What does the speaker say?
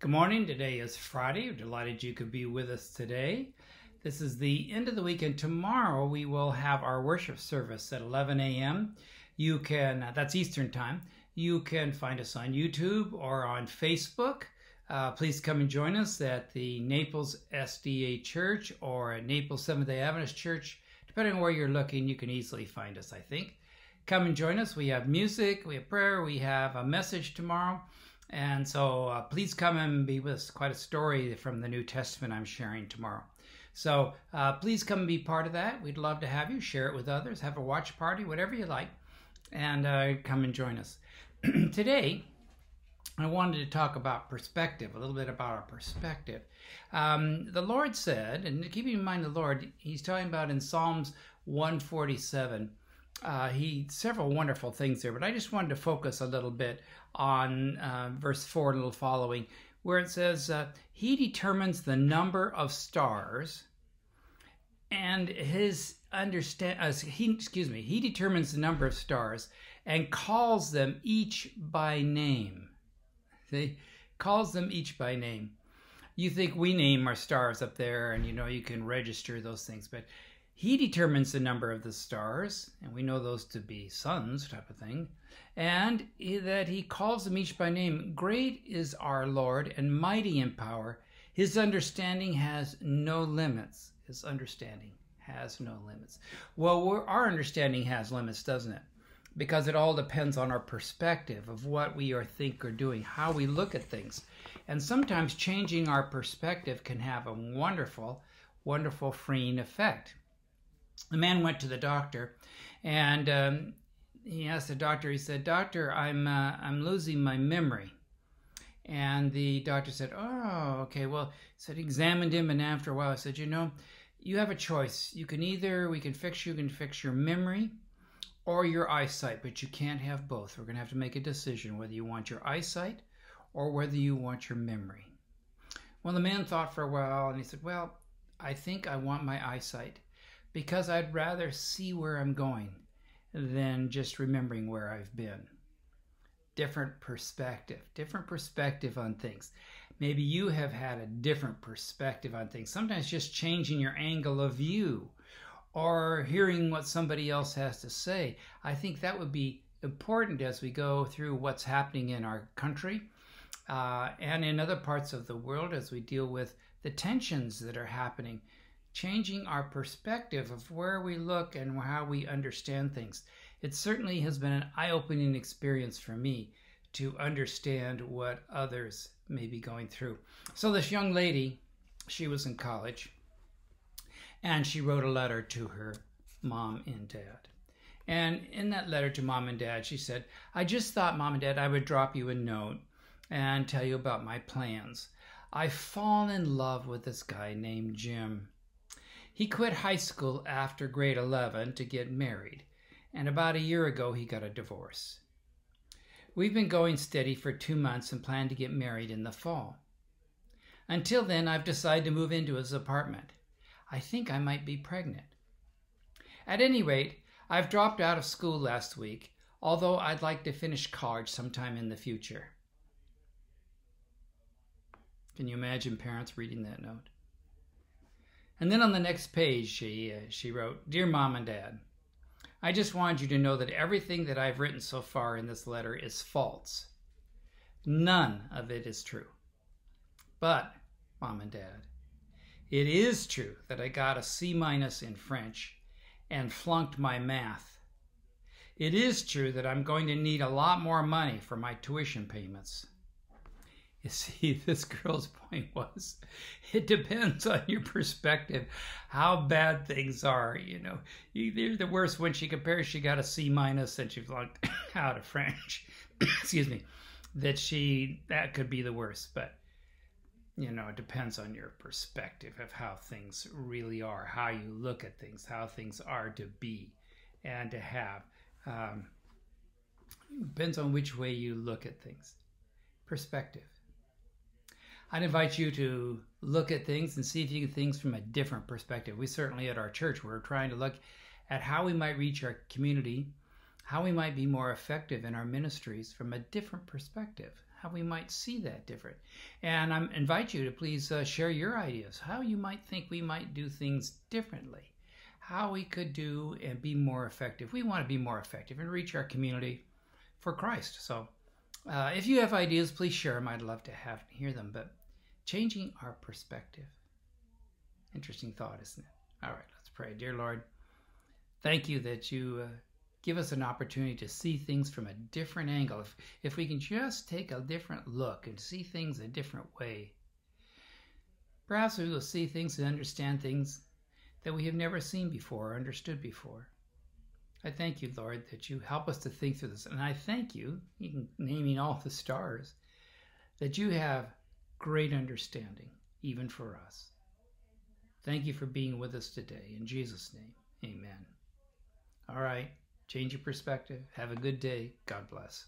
Good morning. Today is Friday. We're delighted you could be with us today. This is the end of the week, and tomorrow we will have our worship service at 11 a.m. You can, that's Eastern Time. You can find us on YouTube or on Facebook. Uh, please come and join us at the Naples SDA Church or at Naples Seventh day Adventist Church. Depending on where you're looking, you can easily find us, I think. Come and join us. We have music, we have prayer, we have a message tomorrow. And so uh, please come and be with us. Quite a story from the New Testament I'm sharing tomorrow. So uh, please come and be part of that. We'd love to have you. Share it with others. Have a watch party, whatever you like. And uh, come and join us. Today, I wanted to talk about perspective, a little bit about our perspective. Um, the Lord said, and keeping in mind the Lord, He's talking about in Psalms 147 uh, he several wonderful things there, but I just wanted to focus a little bit on uh, verse four, a little following, where it says, uh, "He determines the number of stars, and his understand as he excuse me, he determines the number of stars and calls them each by name. See, calls them each by name. You think we name our stars up there, and you know you can register those things, but he determines the number of the stars, and we know those to be suns, type of thing, and that he calls them each by name. Great is our Lord and mighty in power. His understanding has no limits. His understanding has no limits. Well, our understanding has limits, doesn't it? Because it all depends on our perspective of what we are think or doing, how we look at things. And sometimes changing our perspective can have a wonderful, wonderful freeing effect the man went to the doctor and um, he asked the doctor he said doctor i'm uh, i'm losing my memory. And the doctor said oh okay well said examined him and after a while I said you know you have a choice. You can either we can fix you can fix your memory or your eyesight but you can't have both. We're going to have to make a decision whether you want your eyesight or whether you want your memory. Well the man thought for a while and he said well i think i want my eyesight because I'd rather see where I'm going than just remembering where I've been. Different perspective, different perspective on things. Maybe you have had a different perspective on things. Sometimes just changing your angle of view or hearing what somebody else has to say. I think that would be important as we go through what's happening in our country uh, and in other parts of the world as we deal with the tensions that are happening changing our perspective of where we look and how we understand things. It certainly has been an eye opening experience for me to understand what others may be going through. So, this young lady, she was in college and she wrote a letter to her mom and dad. And in that letter to mom and dad, she said, I just thought, mom and dad, I would drop you a note and tell you about my plans. I've fallen in love with this guy named Jim. He quit high school after grade 11 to get married, and about a year ago he got a divorce. We've been going steady for two months and plan to get married in the fall. Until then, I've decided to move into his apartment. I think I might be pregnant. At any rate, I've dropped out of school last week, although I'd like to finish college sometime in the future. Can you imagine parents reading that note? And then on the next page, she, uh, she wrote Dear Mom and Dad, I just wanted you to know that everything that I've written so far in this letter is false. None of it is true. But, Mom and Dad, it is true that I got a C minus in French and flunked my math. It is true that I'm going to need a lot more money for my tuition payments. You see, this girl's point was it depends on your perspective how bad things are. You know, they're the worst when she compares, she got a C minus and she flunked out of French. Excuse me. That she, that could be the worst. But, you know, it depends on your perspective of how things really are, how you look at things, how things are to be and to have. Um, depends on which way you look at things. Perspective. I'd invite you to look at things and see if you can things from a different perspective. We certainly at our church, we're trying to look at how we might reach our community, how we might be more effective in our ministries from a different perspective, how we might see that different. And I invite you to please uh, share your ideas, how you might think we might do things differently, how we could do and be more effective. We want to be more effective and reach our community for Christ. So uh, if you have ideas, please share them. I'd love to have hear them. But changing our perspective. Interesting thought, isn't it? All right, let's pray. Dear Lord, thank you that you uh, give us an opportunity to see things from a different angle. If, if we can just take a different look and see things a different way, perhaps we will see things and understand things that we have never seen before or understood before. I thank you, Lord, that you help us to think through this. And I thank you, naming all the stars, that you have great understanding, even for us. Thank you for being with us today. In Jesus' name, amen. All right, change your perspective. Have a good day. God bless.